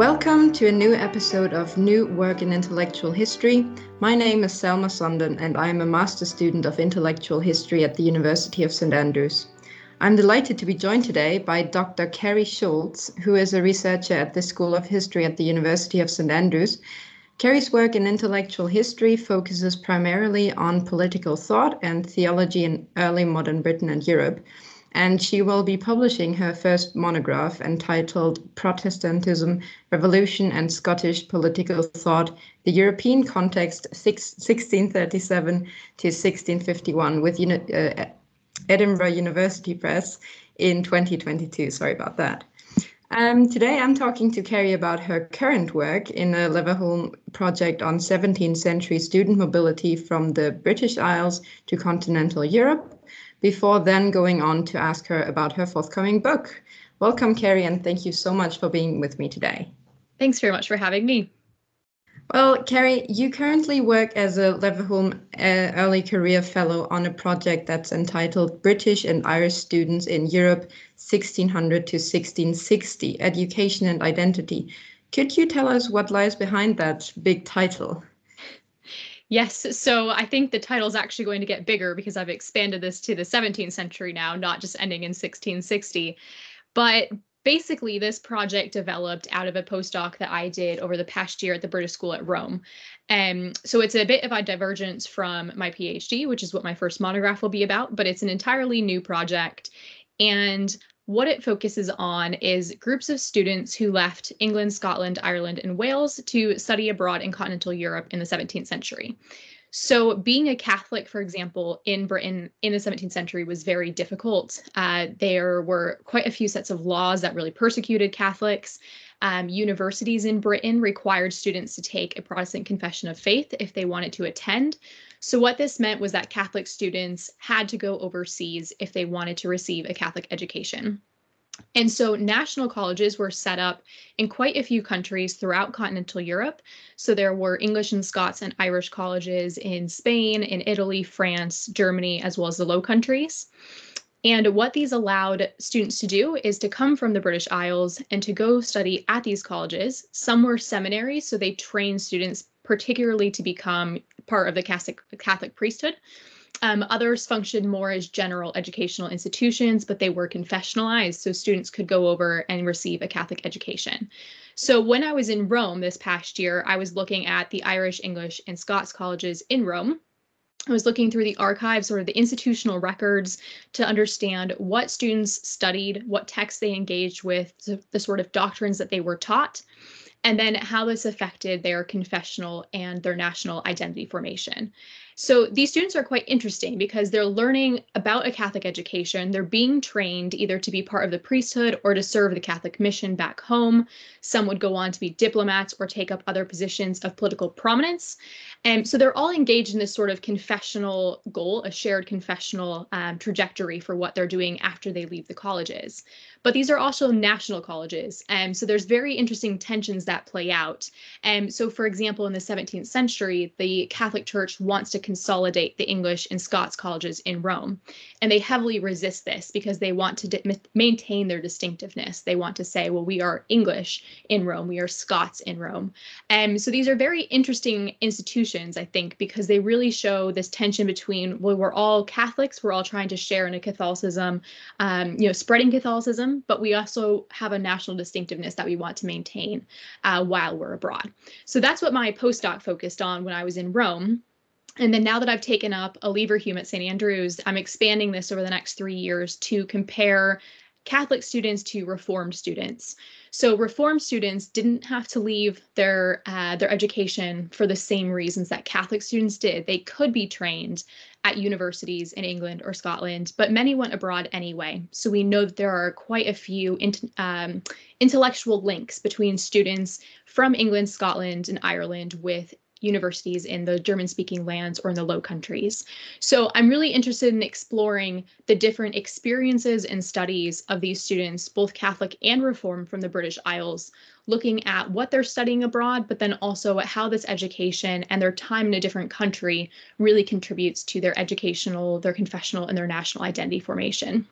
Welcome to a new episode of New Work in Intellectual History. My name is Selma Sanden, and I am a master student of intellectual history at the University of St Andrews. I'm delighted to be joined today by Dr. Karie Schultz, who is a researcher at the School of History at the University of St Andrews. Karie's work in intellectual history focuses primarily on political thought and theology in early modern Britain and Europe and she will be publishing her first monograph entitled Protestantism, Revolution and Scottish Political Thought, the European Context 1637 to 1651 with uh, Edinburgh University Press in 2022. Sorry about that. Um, today I'm talking to Karie about her current work in a Leverhulme project on 17th century student mobility from the British Isles to continental Europe before then going on to ask her about her forthcoming book. Welcome, Karie, and thank you so much for being with me today. Thanks very much for having me. Well, Karie, you currently work as a Leverhulme uh, Early Career Fellow on a project that's entitled British and Irish Students in Europe 1600 to 1660 Education and Identity. Could you tell us what lies behind that big title? Yes, so I think the title is actually going to get bigger because I've expanded this to the 17th century now, not just ending in 1660. But basically, this project developed out of a postdoc that I did over the past year at the British School at Rome. Um, so it's a bit of a divergence from my PhD, which is what my first monograph will be about, but it's an entirely new project. And what it focuses on is groups of students who left England, Scotland, Ireland, and Wales to study abroad in continental Europe in the 17th century. So, being a Catholic, for example, in Britain in the 17th century was very difficult. Uh, there were quite a few sets of laws that really persecuted Catholics. Um, universities in Britain required students to take a Protestant confession of faith if they wanted to attend. So, what this meant was that Catholic students had to go overseas if they wanted to receive a Catholic education. And so national colleges were set up in quite a few countries throughout continental Europe. So there were English and Scots and Irish colleges in Spain, in Italy, France, Germany, as well as the Low Countries. And what these allowed students to do is to come from the British Isles and to go study at these colleges. Some were seminaries, so they trained students particularly to become part of the Catholic, Catholic priesthood. Um, others functioned more as general educational institutions, but they were confessionalized, so students could go over and receive a Catholic education. So when I was in Rome this past year, I was looking at the Irish, English, and Scots colleges in Rome. I was looking through the archives sort of the institutional records to understand what students studied, what texts they engaged with, the sort of doctrines that they were taught, and then how this affected their confessional and their national identity formation. So these students are quite interesting because they're learning about a Catholic education. They're being trained either to be part of the priesthood or to serve the Catholic mission back home. Some would go on to be diplomats or take up other positions of political prominence. And so they're all engaged in this sort of confessional goal, a shared confessional um, trajectory for what they're doing after they leave the colleges. But these are also national colleges. And so there's very interesting tensions that play out. And so, for example, in the 17th century, the Catholic Church wants to consolidate the English and Scots colleges in Rome. And they heavily resist this because they want to di- maintain their distinctiveness. They want to say, well, we are English in Rome, we are Scots in Rome. And so these are very interesting institutions, I think, because they really show this tension between, well, we're all Catholics, we're all trying to share in a Catholicism, um, you know, spreading Catholicism but we also have a national distinctiveness that we want to maintain uh, while we're abroad. So that's what my postdoc focused on when I was in Rome. And then now that I've taken up a Leverhulme at St. Andrews, I'm expanding this over the next three years to compare Catholic students to Reformed students. So Reformed students didn't have to leave their uh, their education for the same reasons that Catholic students did. They could be trained at universities in England or Scotland, but many went abroad anyway. So we know that there are quite a few um, intellectual links between students from England, Scotland, and Ireland with universities in the German speaking lands or in the low countries. So I'm really interested in exploring the different experiences and studies of these students, both Catholic and Reformed from the British Isles, looking at what they're studying abroad, but then also at how this education and their time in a different country really contributes to their educational, their confessional, and their national identity formation.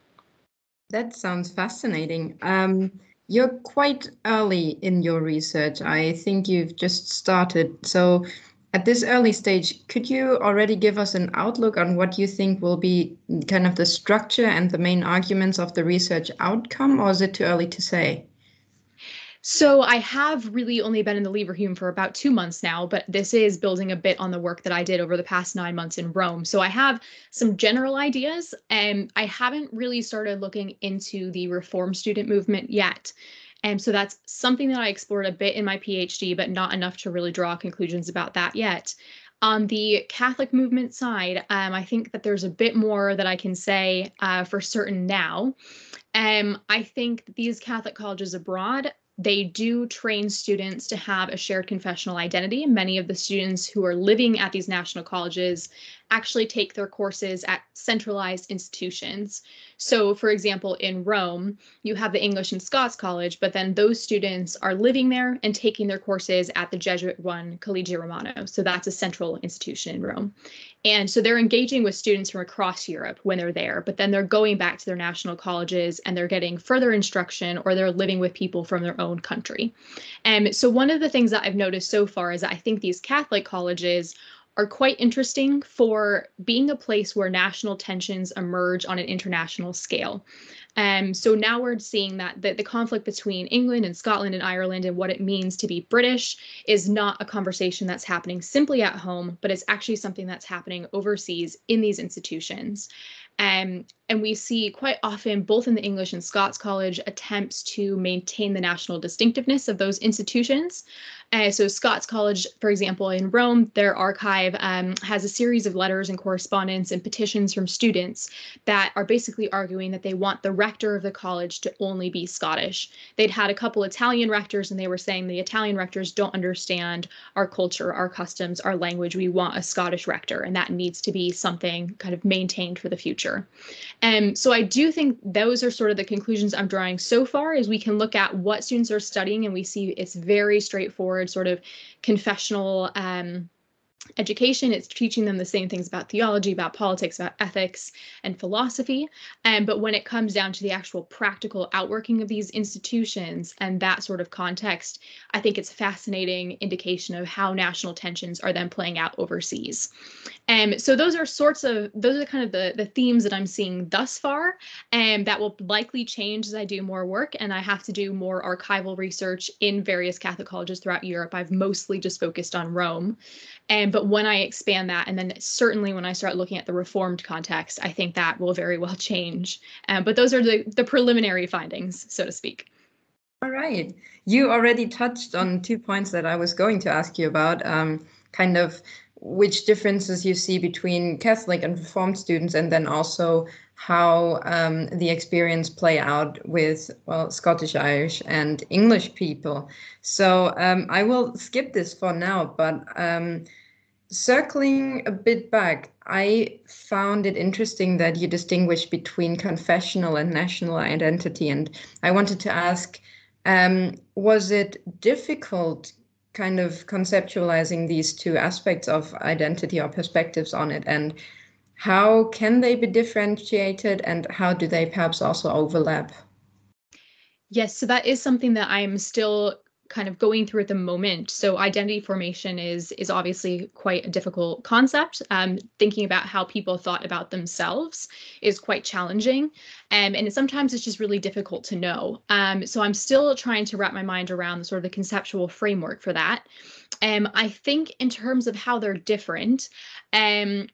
That sounds fascinating. Um, you're quite early in your research. I think you've just started. So, at this early stage, could you already give us an outlook on what you think will be kind of the structure and the main arguments of the research outcome, or is it too early to say? So I have really only been in the Leverhulme for about two months now, but this is building a bit on the work that I did over the past nine months in Rome. So I have some general ideas, and I haven't really started looking into the reform student movement yet. And so that's something that I explored a bit in my PhD, but not enough to really draw conclusions about that yet. On the Catholic movement side, um, I think that there's a bit more that I can say uh, for certain now. Um, I think these Catholic colleges abroad they do train students to have a shared confessional identity. Many of the students who are living at these national colleges actually take their courses at centralized institutions. So, for example, in Rome, you have the English and Scots College, but then those students are living there and taking their courses at the Jesuit run Collegio Romano. So, that's a central institution in Rome. And so they're engaging with students from across Europe when they're there, but then they're going back to their national colleges and they're getting further instruction or they're living with people from their own country. And so, one of the things that I've noticed so far is that I think these Catholic colleges are quite interesting for being a place where national tensions emerge on an international scale. Um, so now we're seeing that the, the conflict between England and Scotland and Ireland and what it means to be British is not a conversation that's happening simply at home, but it's actually something that's happening overseas in these institutions. Um, and we see quite often, both in the English and Scots College, attempts to maintain the national distinctiveness of those institutions. Uh, so, Scots College, for example, in Rome, their archive um, has a series of letters and correspondence and petitions from students that are basically arguing that they want the rector of the college to only be Scottish. They'd had a couple Italian rectors, and they were saying the Italian rectors don't understand our culture, our customs, our language. We want a Scottish rector, and that needs to be something kind of maintained for the future. And um, so I do think those are sort of the conclusions I'm drawing so far is we can look at what students are studying and we see it's very straightforward sort of confessional um, education. It's teaching them the same things about theology about politics about ethics and philosophy. Um, but when it comes down to the actual practical outworking of these institutions and that sort of context i think it's a fascinating indication of how national tensions are then playing out overseas. And um, so those are sorts of those are kind of the the themes that i'm seeing thus far and um, that will likely change as i do more work. And i have to do more archival research in various catholic colleges throughout europe. I've mostly just focused on rome. And but when I expand that, and then certainly when I start looking at the reformed context, I think that will very well change. Um, but those are the, the preliminary findings, so to speak. All right. You already touched on two points that I was going to ask you about. Um, kind of which differences you see between Catholic and Reformed students, and then also how um, the experience play out with well Scottish, Irish, and English people. So um, I will skip this for now, but um, circling a bit back, I found it interesting that you distinguish between confessional and national identity, and I wanted to ask. Um, was it difficult kind of conceptualizing these two aspects of identity or perspectives on it and how can they be differentiated and how do they perhaps also overlap? Yes, so that is something that I'm still kind of going through at the moment. So identity formation is is obviously quite a difficult concept. Um, thinking about how people thought about themselves is quite challenging, um, and sometimes it's just really difficult to know. Um, so I'm still trying to wrap my mind around sort of the conceptual framework for that. Um, I think in terms of how they're different, um,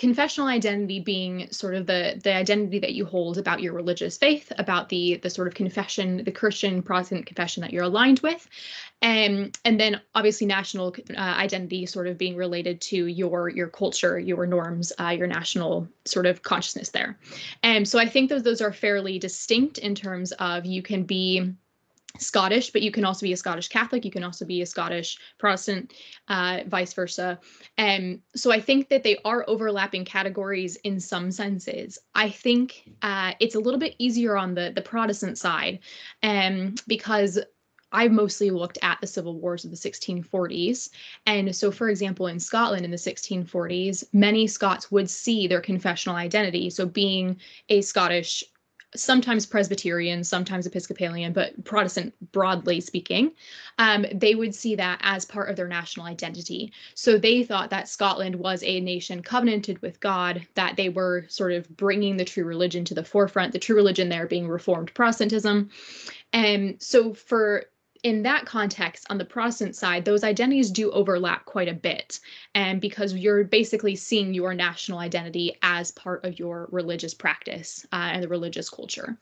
confessional identity being sort of the the identity that you hold about your religious faith about the the sort of confession the christian protestant confession that you're aligned with. Um, and then obviously national uh, identity sort of being related to your your culture your norms uh, your national sort of consciousness there. And um, so i think those those are fairly distinct in terms of you can be Scottish, but you can also be a Scottish Catholic. You can also be a Scottish Protestant, uh, vice versa. And um, so I think that they are overlapping categories in some senses. I think uh, it's a little bit easier on the the Protestant side, um, because I've mostly looked at the civil wars of the 1640s. And so, for example, in Scotland in the 1640s, many Scots would see their confessional identity. So, being a Scottish sometimes Presbyterian, sometimes Episcopalian, but Protestant broadly speaking, um, they would see that as part of their national identity. So they thought that Scotland was a nation covenanted with God, that they were sort of bringing the true religion to the forefront, the true religion there being Reformed Protestantism. And so for in that context, on the Protestant side, those identities do overlap quite a bit. And because you're basically seeing your national identity as part of your religious practice uh, and the religious culture.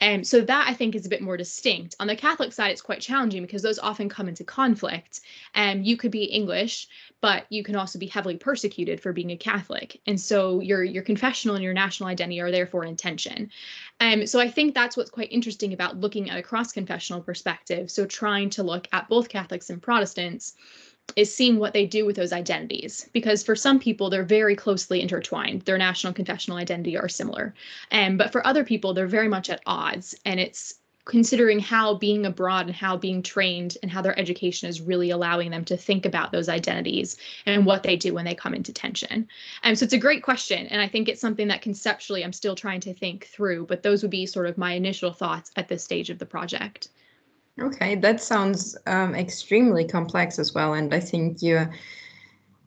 And so that I think is a bit more distinct. On the Catholic side, it's quite challenging because those often come into conflict. And you could be English, but you can also be heavily persecuted for being a Catholic. And so your your confessional and your national identity are therefore in tension. Um, so I think that's what's quite interesting about looking at a cross-confessional perspective. So trying to look at both Catholics and Protestants is seeing what they do with those identities because for some people they're very closely intertwined their national confessional identity are similar um, but for other people they're very much at odds and it's considering how being abroad and how being trained and how their education is really allowing them to think about those identities and what they do when they come into tension. And um, so it's a great question. And I think it's something that conceptually I'm still trying to think through, but those would be sort of my initial thoughts at this stage of the project. Okay, that sounds um, extremely complex as well, and I think you're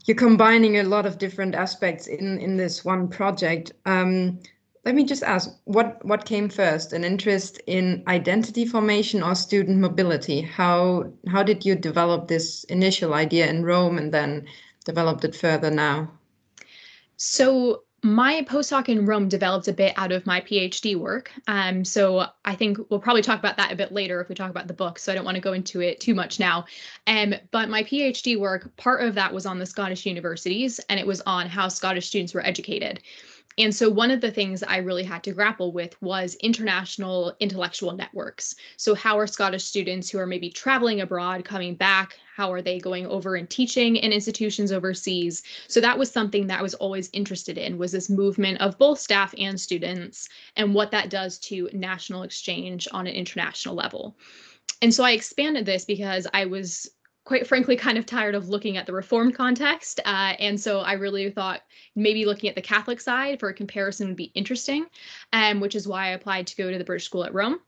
you're combining a lot of different aspects in in this one project. Um, let me just ask, what what came first, an interest in identity formation or student mobility? How how did you develop this initial idea in Rome and then developed it further now? So my postdoc in Rome developed a bit out of my PhD work. Um, so I think we'll probably talk about that a bit later if we talk about the book. So I don't want to go into it too much now. Um, but my PhD work, part of that was on the Scottish universities and it was on how Scottish students were educated. And so, one of the things I really had to grapple with was international intellectual networks. So, how are Scottish students who are maybe traveling abroad coming back? How are they going over and teaching in institutions overseas? So, that was something that I was always interested in was this movement of both staff and students and what that does to national exchange on an international level. And so I expanded this because I was quite frankly kind of tired of looking at the reformed context uh, and so i really thought maybe looking at the catholic side for a comparison would be interesting um, which is why i applied to go to the british school at rome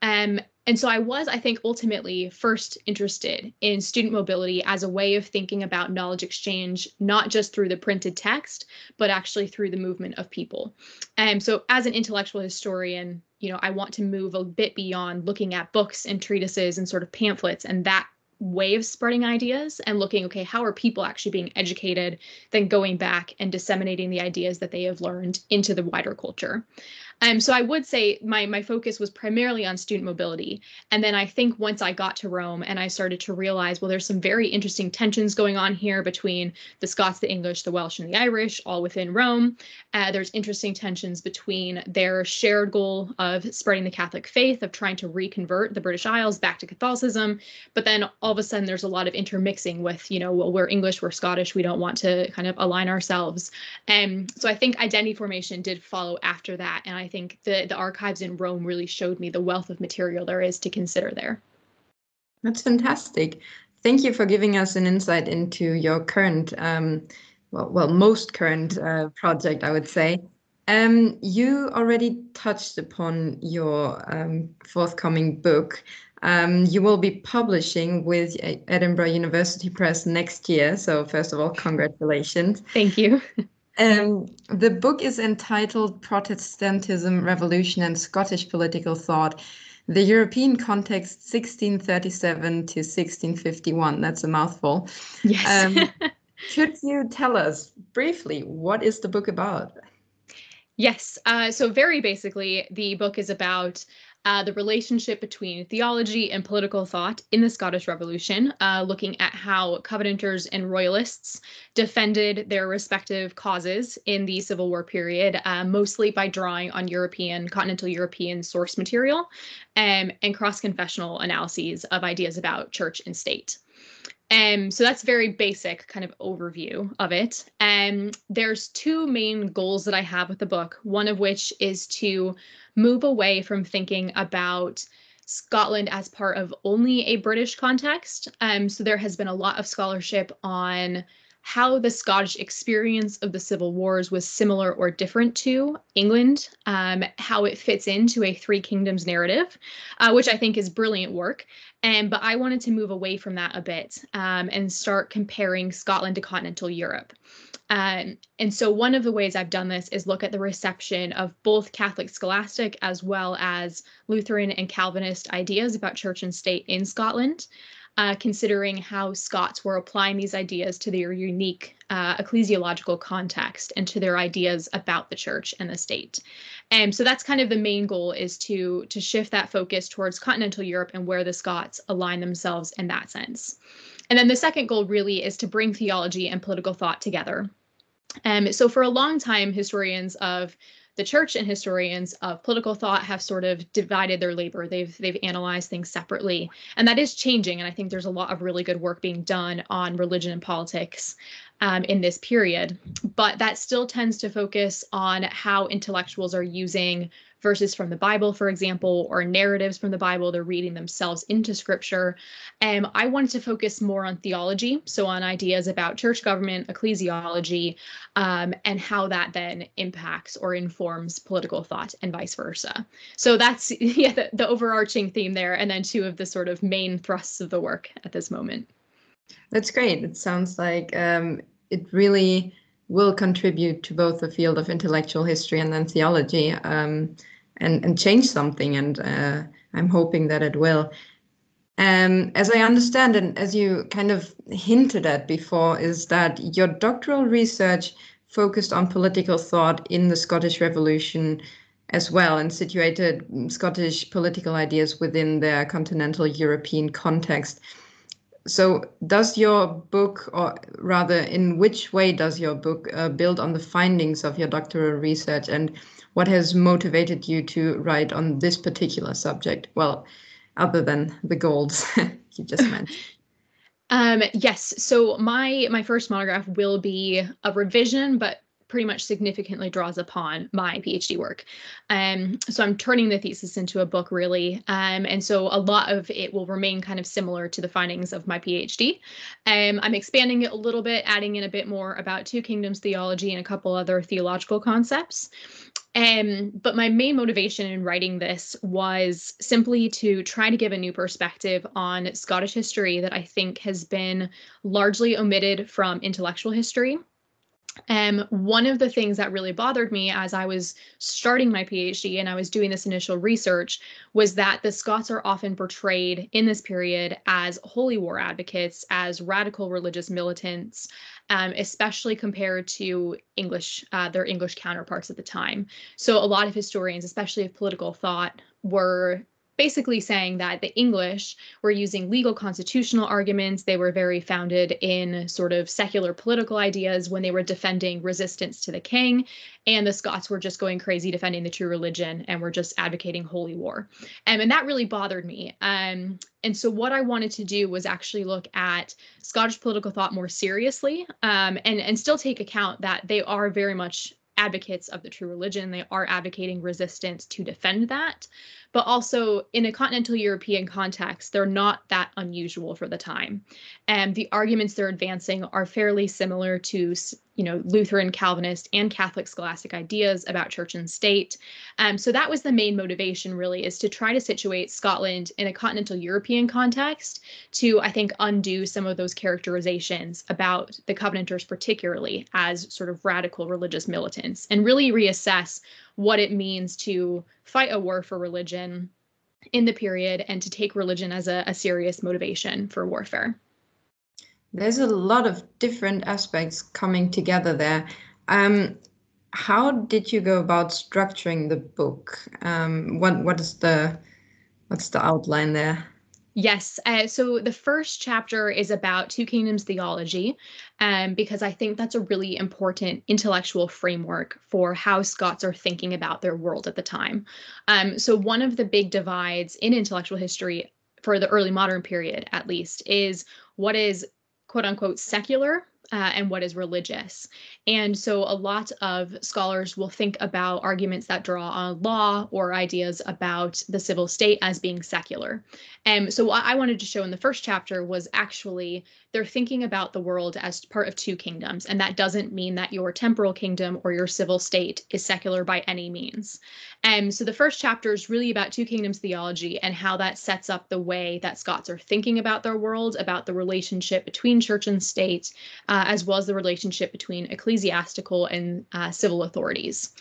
um, and so i was i think ultimately first interested in student mobility as a way of thinking about knowledge exchange not just through the printed text but actually through the movement of people. And so as an intellectual historian you know i want to move a bit beyond looking at books and treatises and sort of pamphlets and that way of spreading ideas and looking okay how are people actually being educated then going back and disseminating the ideas that they have learned into the wider culture um, so I would say my my focus was primarily on student mobility. And then I think once I got to Rome and I started to realize, well, there's some very interesting tensions going on here between the Scots, the English, the Welsh, and the Irish, all within Rome. Uh, there's interesting tensions between their shared goal of spreading the Catholic faith, of trying to reconvert the British Isles back to Catholicism. But then all of a sudden, there's a lot of intermixing with, you know, well, we're English, we're Scottish, we don't want to kind of align ourselves. And um, so I think identity formation did follow after that. And I I think the the archives in Rome really showed me the wealth of material there is to consider there. That's fantastic. Thank you for giving us an insight into your current, um, well, well, most current uh, project, I would say. Um, you already touched upon your um, forthcoming book. Um, you will be publishing with Edinburgh University Press next year. So, first of all, congratulations. Thank you. Um, the book is entitled Protestantism, Revolution, and Scottish Political Thought The European Context 1637 to 1651. That's a mouthful. Yes. Um, could you tell us briefly what is the book about? Yes. Uh, so, very basically, the book is about uh, the relationship between theology and political thought in the Scottish Revolution, uh, looking at how Covenanters and Royalists defended their respective causes in the Civil War period, uh, mostly by drawing on European, continental European source material um, and cross confessional analyses of ideas about church and state. Um, so that's very basic kind of overview of it. Um, there's two main goals that I have with the book, one of which is to move away from thinking about Scotland as part of only a British context. Um, so there has been a lot of scholarship on how the Scottish experience of the Civil Wars was similar or different to England, um, how it fits into a Three Kingdoms narrative, uh, which I think is brilliant work. And but I wanted to move away from that a bit um, and start comparing Scotland to continental Europe. Um, and so one of the ways I've done this is look at the reception of both Catholic scholastic as well as Lutheran and Calvinist ideas about church and state in Scotland uh, considering how Scots were applying these ideas to their unique uh, ecclesiological context and to their ideas about the church and the state. And so that's kind of the main goal is to to shift that focus towards continental Europe and where the Scots align themselves in that sense. And then the second goal really is to bring theology and political thought together. Um, so for a long time, historians of the church and historians of political thought have sort of divided their labor. They've they've analyzed things separately, and that is changing. And I think there's a lot of really good work being done on religion and politics um, in this period. But that still tends to focus on how intellectuals are using verses from the Bible, for example, or narratives from the Bible. They're reading themselves into scripture. And I wanted to focus more on theology, so on ideas about church government, ecclesiology, um, and how that then impacts or informs political thought and vice versa. So that's yeah the, the overarching theme there, and then two of the sort of main thrusts of the work at this moment. That's great. It sounds like um, it really will contribute to both the field of intellectual history and then theology. Um, and and change something and uh, i'm hoping that it will um, as i understand and as you kind of hinted at before is that your doctoral research focused on political thought in the scottish revolution as well and situated scottish political ideas within their continental european context so does your book or rather in which way does your book uh, build on the findings of your doctoral research and what has motivated you to write on this particular subject? Well, other than the goals you just mentioned. Um, yes. So my my first monograph will be a revision, but pretty much significantly draws upon my PhD work. Um, so I'm turning the thesis into a book really. Um, and so a lot of it will remain kind of similar to the findings of my PhD. Um, I'm expanding it a little bit, adding in a bit more about two kingdoms theology and a couple other theological concepts. Um, but my main motivation in writing this was simply to try to give a new perspective on Scottish history that I think has been largely omitted from intellectual history. Um, one of the things that really bothered me as I was starting my PhD and I was doing this initial research was that the Scots are often portrayed in this period as holy war advocates, as radical religious militants, um, especially compared to English, uh, their English counterparts at the time. So a lot of historians, especially of political thought, were basically saying that the English were using legal constitutional arguments. They were very founded in sort of secular political ideas when they were defending resistance to the king. And the Scots were just going crazy defending the true religion and were just advocating holy war. Um, and that really bothered me. Um, and so, what I wanted to do was actually look at Scottish political thought more seriously um, and, and still take account that they are very much advocates of the true religion. They are advocating resistance to defend that but also in a continental European context, they're not that unusual for the time. And the arguments they're advancing are fairly similar to, you know, Lutheran, Calvinist, and Catholic scholastic ideas about church and state. Um, so that was the main motivation, really, is to try to situate Scotland in a continental European context to, I think, undo some of those characterizations about the Covenanters, particularly as sort of radical religious militants, and really reassess what it means to fight a war for religion in the period and to take religion as a, a serious motivation for warfare. There's a lot of different aspects coming together there. Um, how did you go about structuring the book? Um, what what is the what's the outline there? Yes. Uh, so the first chapter is about Two Kingdoms theology, um, because I think that's a really important intellectual framework for how Scots are thinking about their world at the time. Um, so, one of the big divides in intellectual history for the early modern period, at least, is what is quote unquote secular uh, and what is religious. And so a lot of scholars will think about arguments that draw on law or ideas about the civil state as being secular. And so what I wanted to show in the first chapter was actually they're thinking about the world as part of two kingdoms. And that doesn't mean that your temporal kingdom or your civil state is secular by any means. And so the first chapter is really about two kingdoms theology and how that sets up the way that Scots are thinking about their world, about the relationship between church and state, uh, as well as the relationship between ecclesiastical and uh, civil authorities.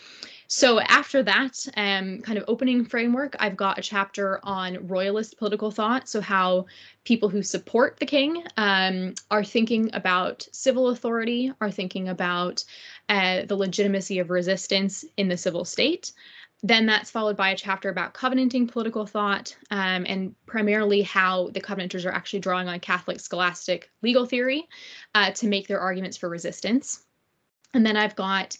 So after that um, kind of opening framework, I've got a chapter on royalist political thought. So how people who support the king um, are thinking about civil authority, are thinking about uh, the legitimacy of resistance in the civil state. Then that's followed by a chapter about covenanting political thought um, and primarily how the covenanters are actually drawing on Catholic scholastic legal theory uh, to make their arguments for resistance. And then I've got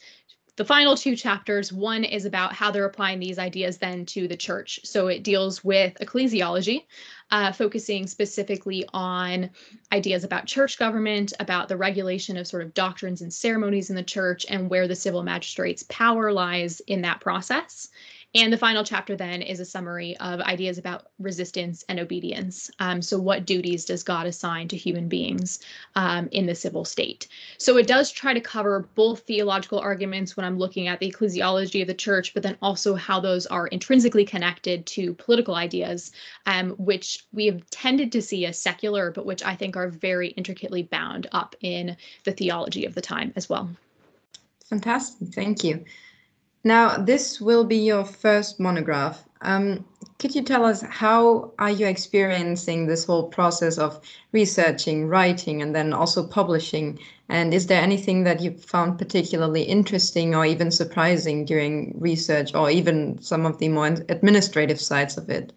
the final two chapters one is about how they're applying these ideas then to the church. So it deals with ecclesiology uh, focusing specifically on ideas about church government about the regulation of sort of doctrines and ceremonies in the church and where the civil magistrate's power lies in that process and the final chapter then is a summary of ideas about resistance and obedience. Um, so, what duties does God assign to human beings um, in the civil state? So, it does try to cover both theological arguments when I'm looking at the ecclesiology of the church, but then also how those are intrinsically connected to political ideas, um, which we have tended to see as secular, but which I think are very intricately bound up in the theology of the time as well. Fantastic. Thank you. Now, this will be your first monograph. Um, could you tell us how are you experiencing this whole process of researching, writing, and then also publishing? And is there anything that you found particularly interesting or even surprising during research, or even some of the more administrative sides of it?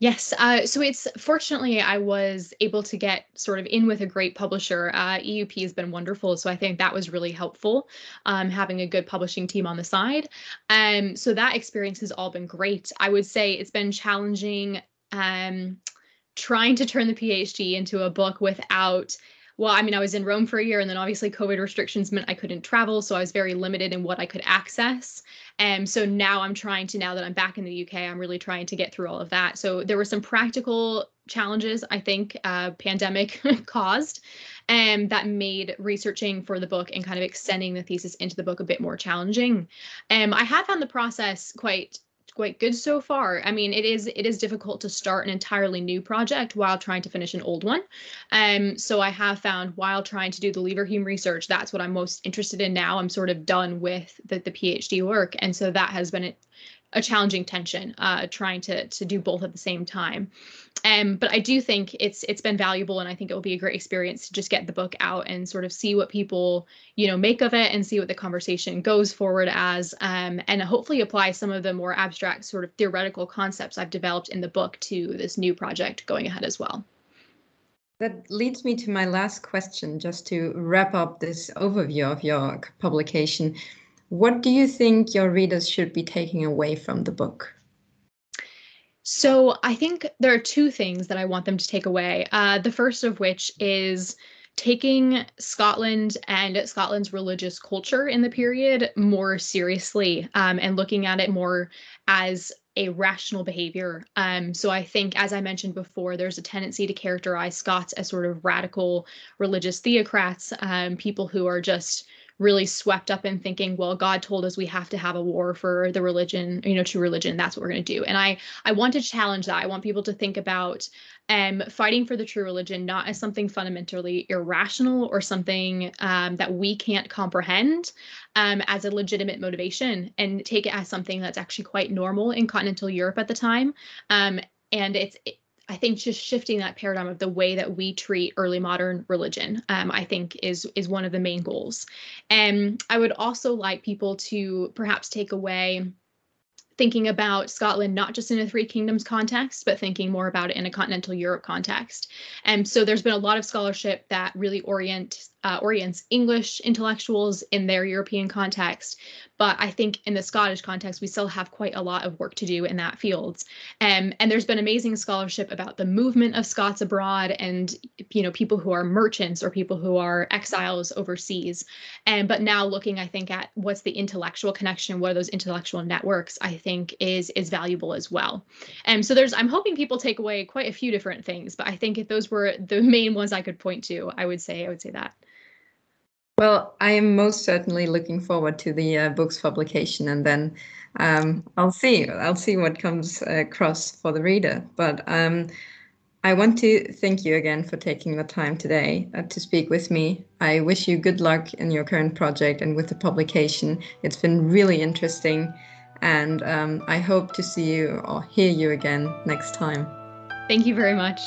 Yes. Uh, so it's fortunately I was able to get sort of in with a great publisher. Uh, EUP has been wonderful, so I think that was really helpful. Um, having a good publishing team on the side. Um, so that experience has all been great. I would say it's been challenging. Um, trying to turn the PhD into a book without well, I mean, I was in Rome for a year, and then obviously COVID restrictions meant I couldn't travel, so I was very limited in what I could access. And so now I'm trying to, now that I'm back in the UK, I'm really trying to get through all of that. So there were some practical challenges I think uh, pandemic caused, and um, that made researching for the book and kind of extending the thesis into the book a bit more challenging. Um, I have found the process quite quite good so far. I mean, it is it is difficult to start an entirely new project while trying to finish an old one. Um, so I have found while trying to do the Leverhulme research, that's what I'm most interested in now. I'm sort of done with the, the PhD work, and so that has been a challenging tension, uh, trying to to do both at the same time. Um, but I do think it's it's been valuable, and I think it will be a great experience to just get the book out and sort of see what people you know make of it, and see what the conversation goes forward as, um, and hopefully apply some of the more abstract sort of theoretical concepts I've developed in the book to this new project going ahead as well. That leads me to my last question, just to wrap up this overview of your publication. What do you think your readers should be taking away from the book? So, I think there are two things that I want them to take away. Uh, the first of which is taking Scotland and Scotland's religious culture in the period more seriously um, and looking at it more as a rational behavior. Um, so I think, as I mentioned before, there's a tendency to characterize Scots as sort of radical religious theocrats, um, people who are just really swept up in thinking well god told us we have to have a war for the religion you know true religion. That's what we're going to do. And i i want to challenge that. I want people to think about um, fighting for the true religion not as something fundamentally irrational or something um, that we can't comprehend um, as a legitimate motivation and take it as something that's actually quite normal in continental europe at the time. Um, and it's I think just shifting that paradigm of the way that we treat early modern religion, um, I think is is one of the main goals. And I would also like people to perhaps take away thinking about Scotland not just in a Three Kingdoms context, but thinking more about it in a continental Europe context. And so there's been a lot of scholarship that really orient uh, orients English intellectuals in their European context, but I think in the Scottish context, we still have quite a lot of work to do in that field. Um, and there's been amazing scholarship about the movement of Scots abroad and you know people who are merchants or people who are exiles overseas. And but now looking, I think at what's the intellectual connection, what are those intellectual networks, I think is is valuable as well. And um, so there's I'm hoping people take away quite a few different things, but I think if those were the main ones I could point to, I would say I would say that. Well, I am most certainly looking forward to the uh, book's publication, and then um, I'll see. I'll see what comes across for the reader. But um, I want to thank you again for taking the time today uh, to speak with me. I wish you good luck in your current project and with the publication. It's been really interesting, and um, I hope to see you or hear you again next time. Thank you very much.